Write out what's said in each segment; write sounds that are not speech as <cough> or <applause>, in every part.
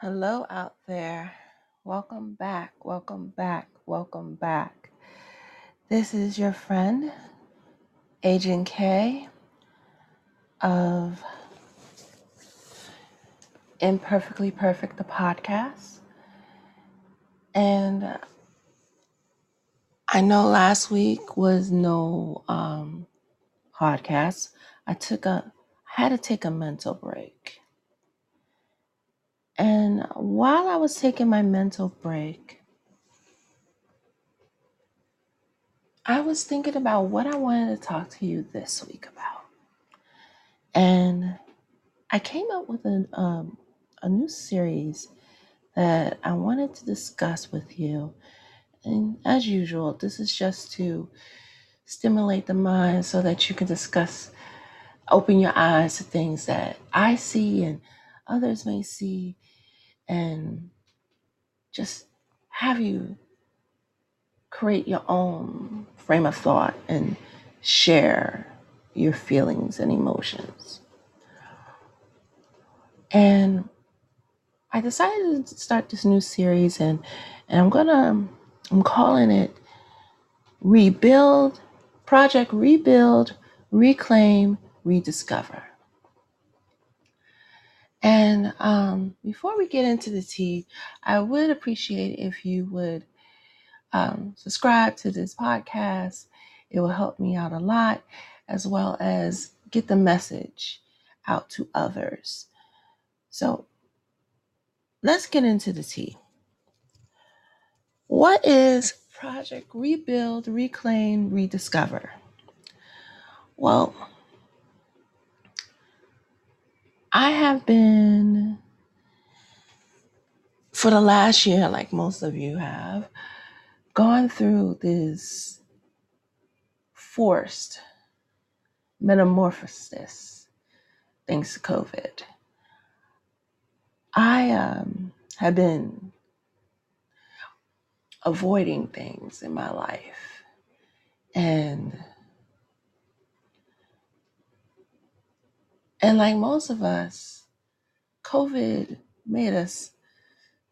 Hello out there. Welcome back. Welcome back. Welcome back. This is your friend, Agent K of Imperfectly Perfect, the podcast. And I know last week was no um, podcast. I took a, I had to take a mental break. And while I was taking my mental break, I was thinking about what I wanted to talk to you this week about. And I came up with a, um, a new series that I wanted to discuss with you. And as usual, this is just to stimulate the mind so that you can discuss, open your eyes to things that I see and others may see, and just have you create your own frame of thought and share your feelings and emotions. And I decided to start this new series and and I'm gonna I'm calling it Rebuild Project Rebuild, Reclaim, Rediscover. And um, before we get into the tea, I would appreciate if you would um, subscribe to this podcast. It will help me out a lot, as well as get the message out to others. So let's get into the tea. What is Project Rebuild, Reclaim, Rediscover? Well, I have been, for the last year, like most of you have, gone through this forced metamorphosis thanks to COVID. I um, have been avoiding things in my life. And and like most of us, COVID made us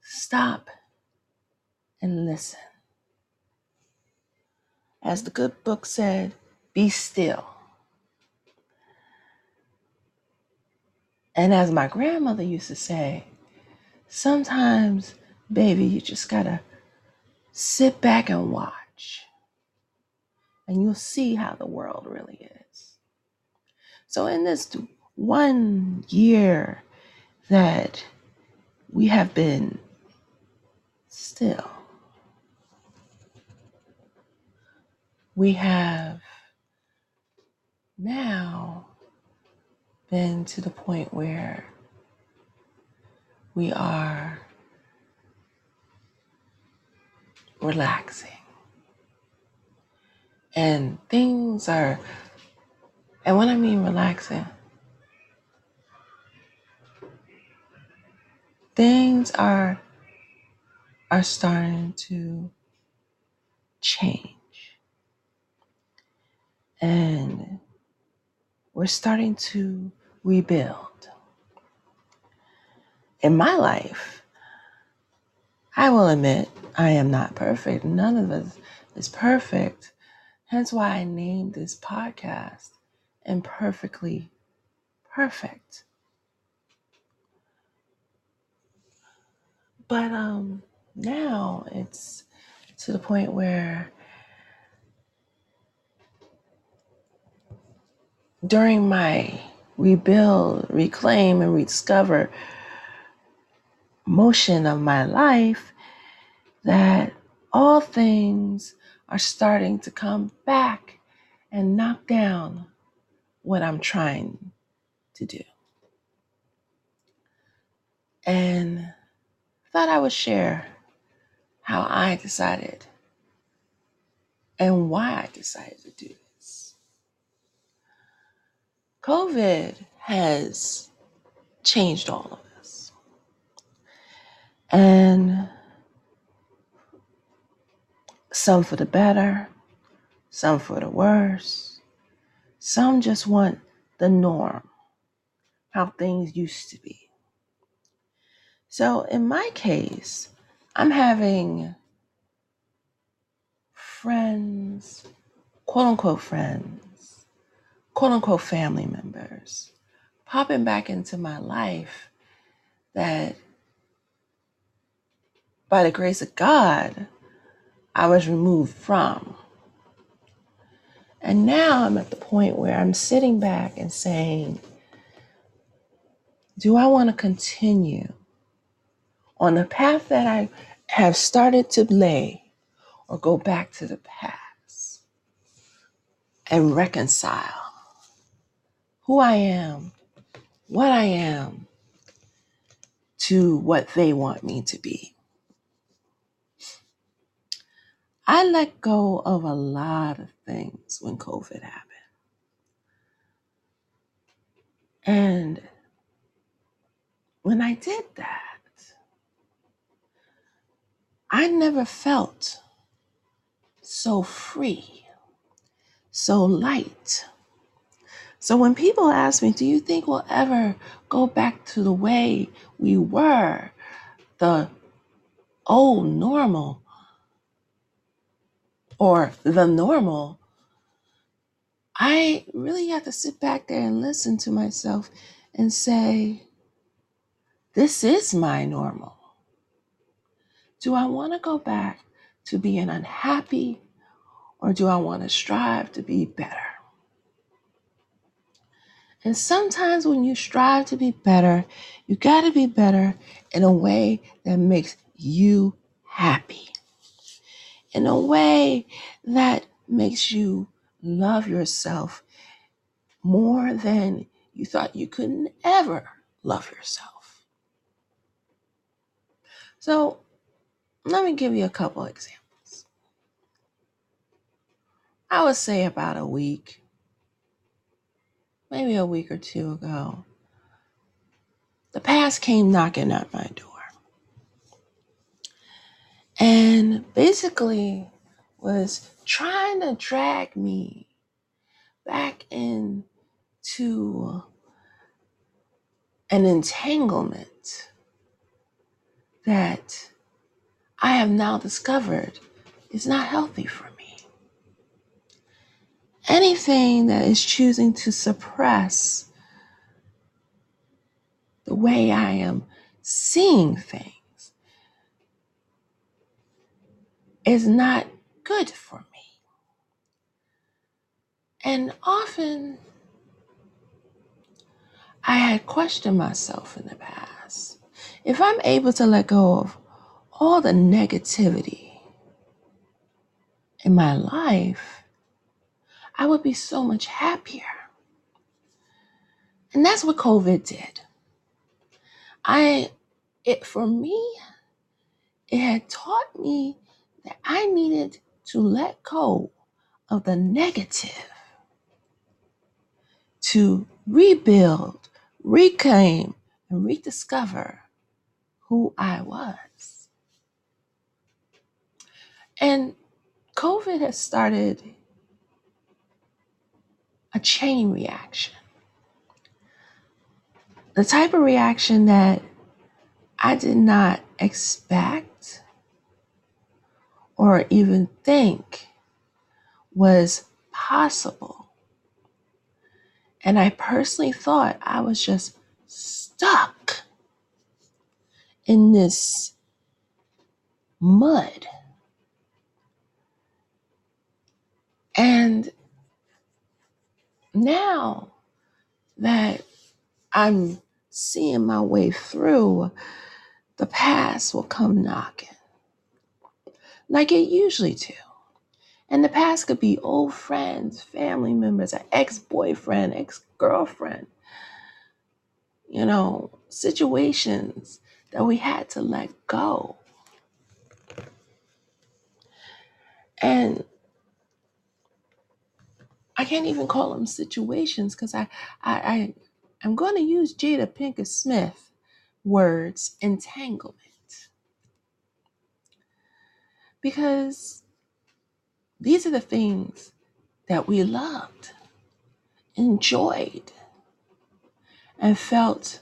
stop and listen. As the good book said, be still. And as my grandmother used to say, sometimes, baby, you just gotta sit back and watch, and you'll see how the world really is. So, in this one year that we have been still, we have now been to the point where we are relaxing. And things are, and when I mean relaxing, things are are starting to change. And we're starting to rebuild. In my life i will admit i am not perfect. None of us is perfect. Hence why i named this podcast imperfectly perfect but um now it's to the point where during my rebuild, reclaim, and rediscover motion of my life, that all things are starting to come back and knock down what I'm trying to do. And thought I would share how I decided and why I decided to do this. COVID has changed all of us. And some for the better, some for the worse. Some just want the norm, how things used to be. So in my case, I'm having friends, quote unquote friends, quote unquote family members popping back into my life that by the grace of God, I was removed from. And now I'm at the point where I'm sitting back and saying, do I want to continue on the path that I have started to lay or go back to the past and reconcile who I am, what I am, to what they want me to be? I let go of a lot of things when COVID happened. And when I did that, I never felt so free, so light. So when people ask me, Do you think we'll ever go back to the way we were, the old normal or the normal? I really have to sit back there and listen to myself and say, This is my normal. Do I want to go back to being unhappy or do I want to strive to be better? And sometimes when you strive to be better, you got to be better in a way that makes you happy, in a way that makes you love yourself more than you thought you could ever love yourself. So, let me give you a couple examples. I would say about a week, maybe a week or two ago, the past came knocking at my door and basically was trying to drag me back into an entanglement that I have now discovered is not healthy for me. Anything that is choosing to suppress the way I am seeing things is not good for me. And often I had questioned myself in the past. If I'm able to let go of all the negativity in my life, I would be so much happier. And that's what COVID did. I it for me, it had taught me that I needed to let go of the negative to rebuild, reclaim, and rediscover who I was. And COVID has started a chain reaction. The type of reaction that I did not expect or even think was possible. And I personally thought I was just stuck in this mud. And now that I'm seeing my way through, the past will come knocking like it usually do. And the past could be old friends, family members, an ex boyfriend, ex girlfriend, you know, situations that we had to let go. And I can't even call them situations because I, I, I, I'm going to use Jada Pinkett Smith words entanglement because these are the things that we loved, enjoyed, and felt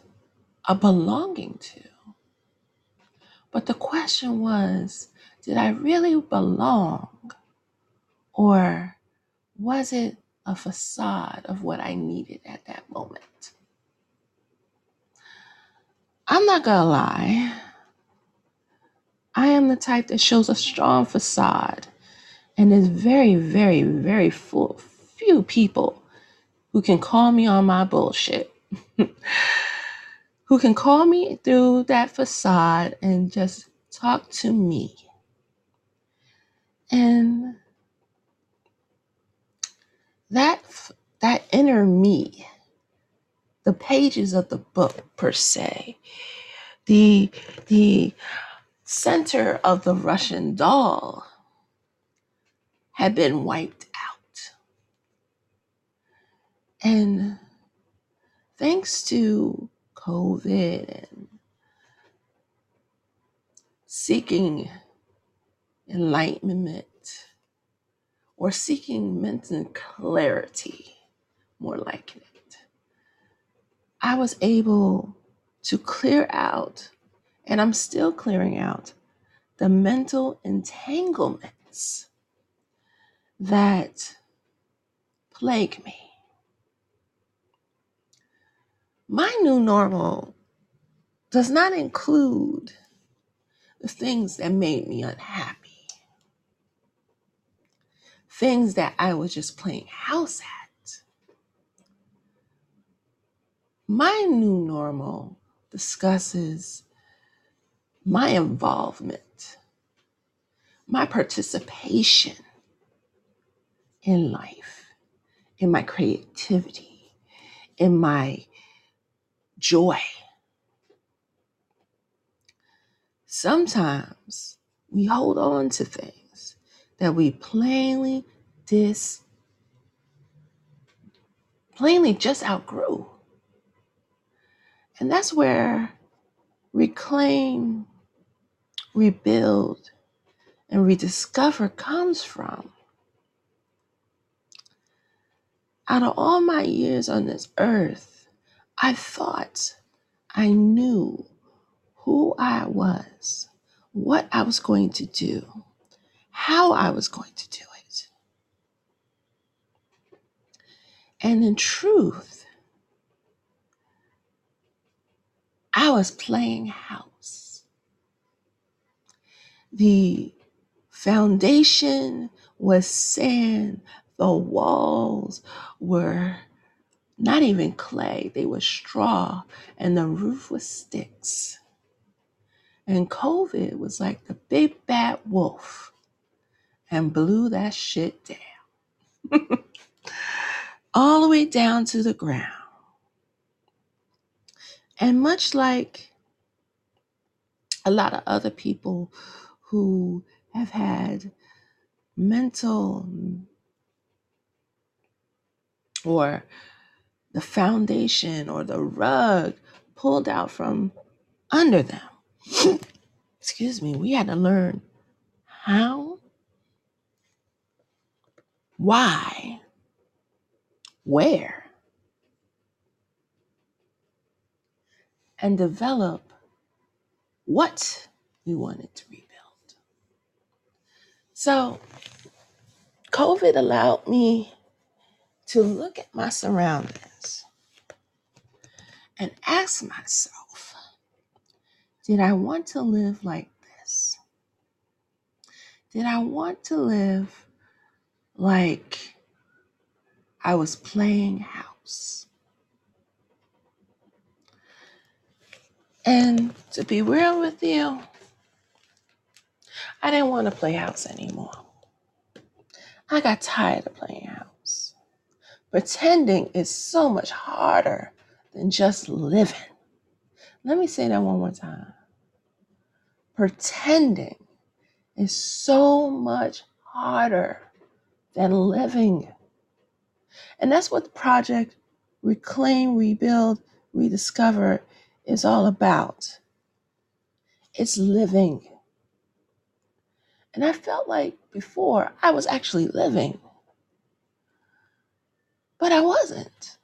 a belonging to. But the question was did I really belong or was it a facade of what I needed at that moment? I'm not gonna lie, I am the type that shows a strong facade, and there's very, very, very full, few people who can call me on my bullshit, <laughs> who can call me through that facade and just talk to me. And that that inner me, the pages of the book per se, the the center of the Russian doll had been wiped out. And thanks to COVID and seeking enlightenment or seeking mental clarity, more like it, I was able to clear out, and I'm still clearing out, the mental entanglements that plague me. My new normal does not include the things that made me unhappy, things that I was just playing house at. My new normal discusses my involvement, my participation in life, in my creativity, in my joy. Sometimes we hold on to things that we plainly dis plainly just outgrew. And that's where reclaim, rebuild, and rediscover comes from. Out of all my years on this earth, I thought I knew who I was, what I was going to do, how I was going to do it. And in truth, I was playing house. The foundation was sand, the walls were not even clay, they were straw, and the roof was sticks. And COVID was like the big bad wolf and blew that shit down, <laughs> all the way down to the ground. And much like a lot of other people who have had mental or the foundation or the rug pulled out from under them. <sniffs> Excuse me, we had to learn how, why, where, and develop what we wanted to rebuild. So, COVID allowed me to look at my surroundings and ask myself, did I want to live like this? Did I want to live like I was playing house? And to be real with you, I didn't want to play house anymore. I got tired of playing house. Pretending is so much harder than just living. Let me say that one more time. Pretending is so much harder than living. And that's what the project Reclaim, Rebuild, Rediscover is all about. It's living. And I felt like before I was actually living, but I wasn't.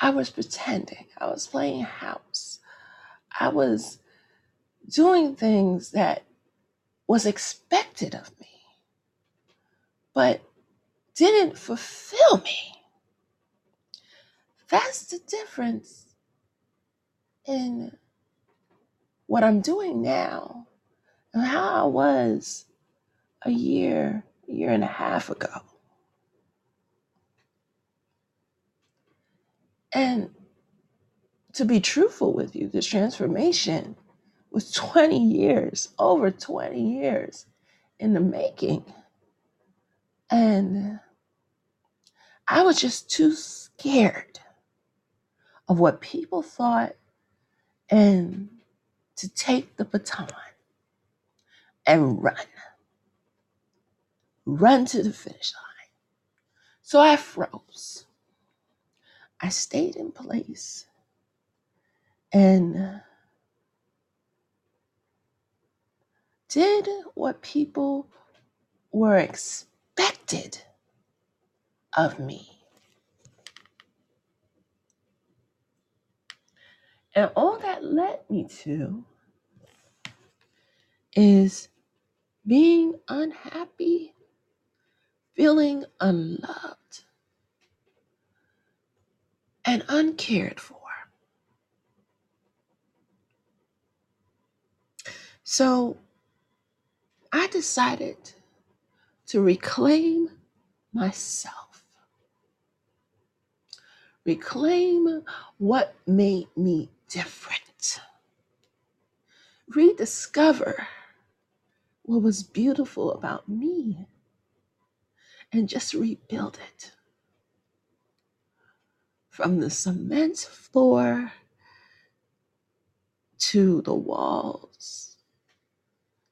I was pretending. I was playing house. I was doing things that was expected of me, but didn't fulfill me. That's the difference in what I'm doing now and how I was a year, year and a half ago. And to be truthful with you, this transformation was 20 years, over 20 years in the making. And I was just too scared of what people thought and to take the baton and run, run to the finish line. So I froze. I stayed in place and did what people were expected of me. And all that led me to is being unhappy, feeling unloved, and uncared for. So I decided to reclaim myself, reclaim what made me different, rediscover what was beautiful about me, and just rebuild it from the cement floor to the walls.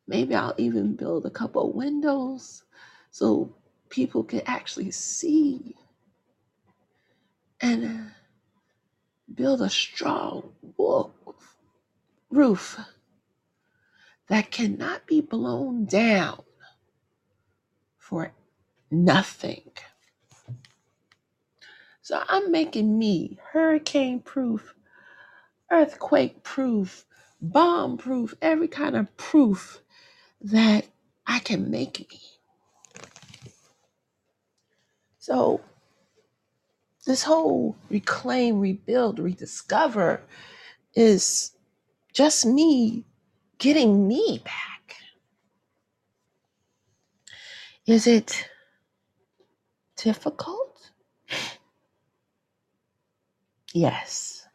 Maybe I'll even build a couple windows so people can actually see and build a strong roof that cannot be blown down for nothing. So I'm making me hurricane proof, earthquake proof, bomb proof, every kind of proof that I can make me. So this whole reclaim, rebuild, rediscover is just me getting me back. Is it difficult? Yes,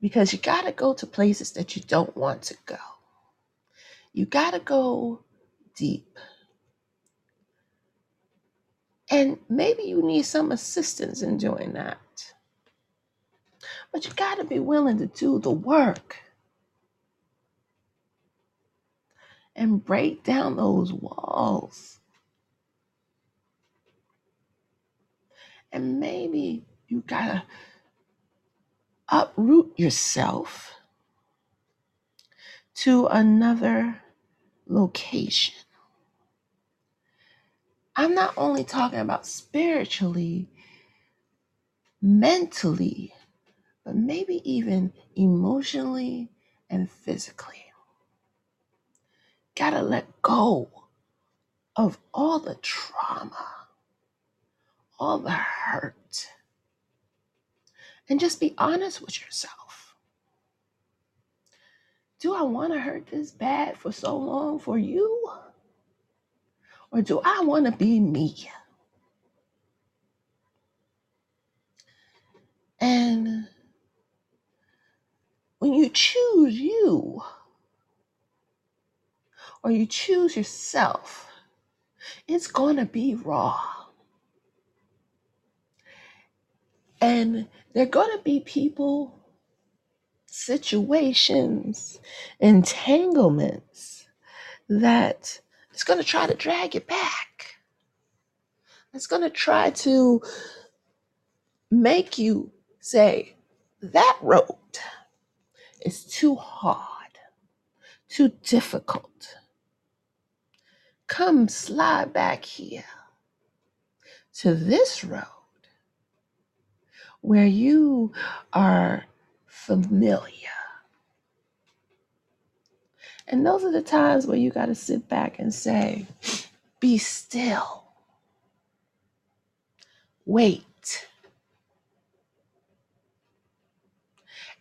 because you got to go to places that you don't want to go. You got to go deep. And maybe you need some assistance in doing that. But you got to be willing to do the work and break down those walls. And maybe you got to uproot yourself to another location. I'm not only talking about spiritually, mentally, but maybe even emotionally and physically. Gotta let go of all the trauma, all the hurt, and just be honest with yourself. Do I want to hurt this bad for so long for you? Or do I want to be me? And when you choose you, or you choose yourself, it's going to be raw. And there are going to be people, situations, entanglements that it's going to try to drag you back. It's going to try to make you say, that road is too hard, too difficult. Come slide back here to this road where you are familiar And those are the times where you got to sit back and say, be still, wait,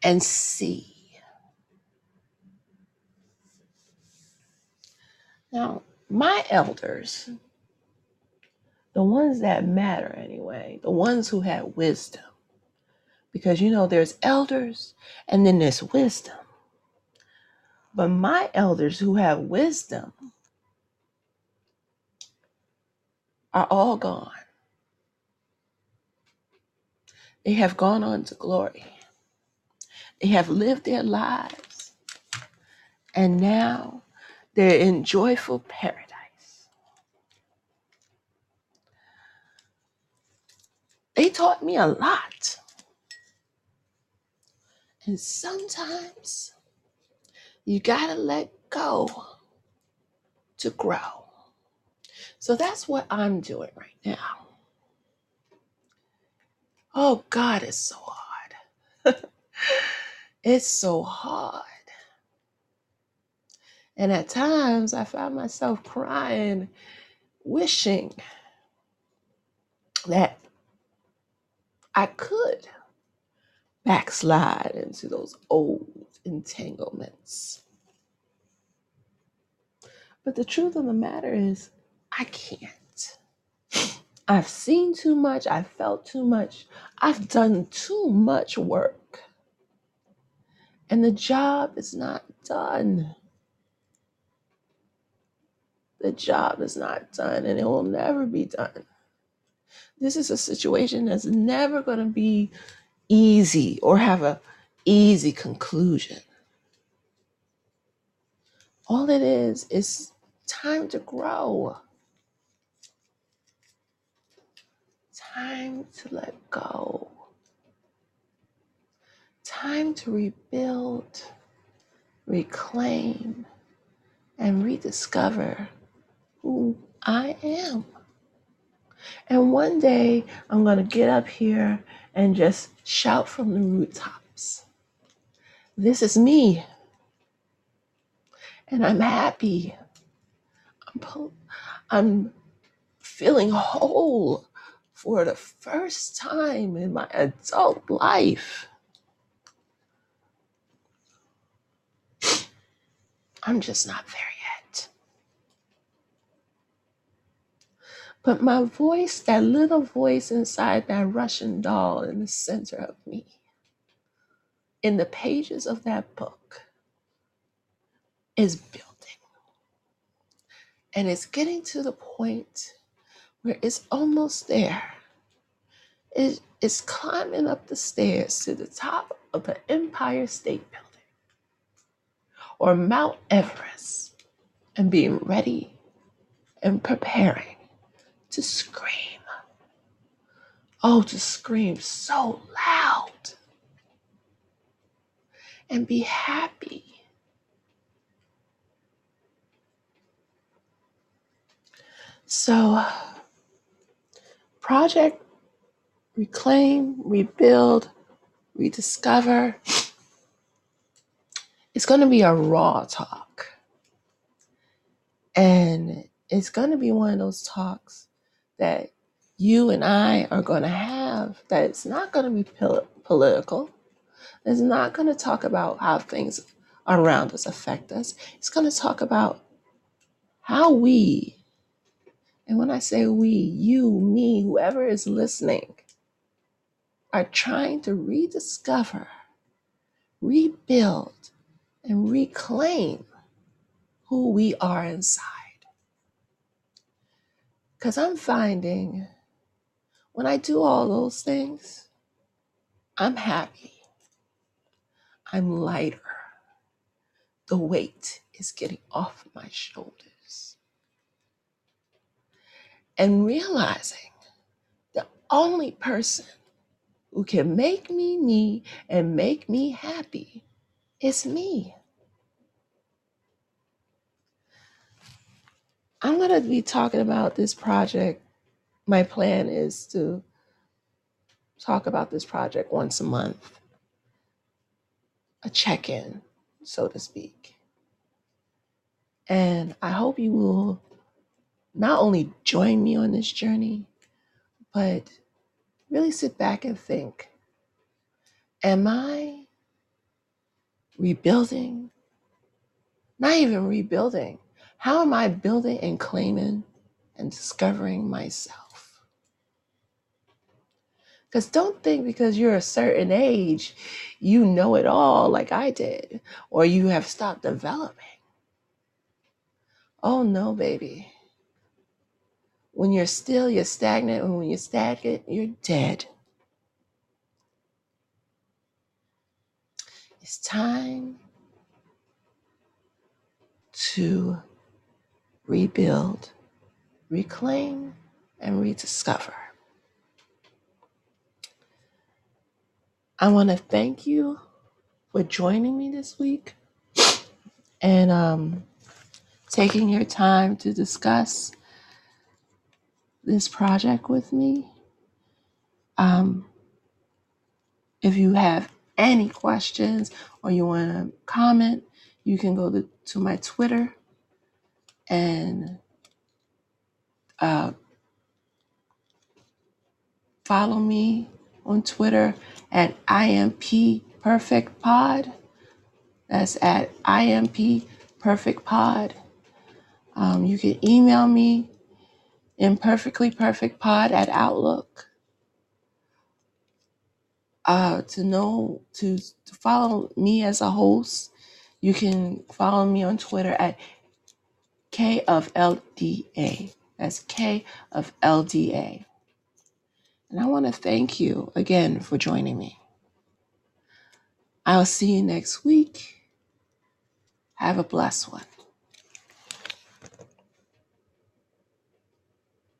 and see. Now, my elders, the ones that matter anyway, the ones who had wisdom, because you know there's elders and then there's wisdom. But my elders who have wisdom are all gone. They have gone on to glory. They have lived their lives and now they're in joyful paradise. They taught me a lot. And sometimes you got to let go to grow. So that's what I'm doing right now. Oh, God, it's so hard. <laughs> it's so hard. And at times I find myself crying, wishing that I could backslide into those old entanglements. But the truth of the matter is, I can't. I've seen too much. I've felt too much. I've done too much work. And the job is not done. The job is not done and it will never be done. This is a situation that's never going to be easy or have a easy conclusion. All it is is time to grow, time to let go, time to rebuild, reclaim, and rediscover who I am. And one day I'm going to get up here and just shout from the rooftops. This is me, and I'm happy. I'm, I'm feeling whole for the first time in my adult life. I'm just not there But my voice, that little voice inside that Russian doll in the center of me, in the pages of that book, is building. And it's getting to the point where it's almost there. It, it's climbing up the stairs to the top of the Empire State Building or Mount Everest and being ready and preparing to scream. Oh, to scream so loud and be happy. So, Project Reclaim, Rebuild, Rediscover it's going to be a raw talk. And it's going to be one of those talks that you and I are going to have that it's not going to be pol- political. It's not going to talk about how things around us affect us. It's going to talk about how we, and when I say we, you, me, whoever is listening, are trying to rediscover, rebuild, and reclaim who we are inside. Because I'm finding when I do all those things, I'm happy, I'm lighter. The weight is getting off my shoulders. And realizing the only person who can make me me and make me happy is me. I'm going to be talking about this project. My plan is to talk about this project once a month, a check in, so to speak. And I hope you will not only join me on this journey, but really sit back and think Am I rebuilding? Not even rebuilding. How am I building and claiming and discovering myself? Because don't think because you're a certain age, you know it all like I did, or you have stopped developing. Oh no, baby. When you're still, you're stagnant. And when you're stagnant, you're dead. It's time to rebuild, reclaim, and rediscover. I want to thank you for joining me this week and um, taking your time to discuss this project with me. Um, if you have any questions or you want to comment, you can go to, to my Twitter and uh, follow me on Twitter at IMP Perfect Pod. That's at IMP Perfect Pod. Um, you can email me imperfectlyperfectpod at Outlook. Uh, to know to, to follow me as a host, you can follow me on Twitter at K of LDA. That's K of LDA. And I want to thank you again for joining me. I'll see you next week. Have a blessed one.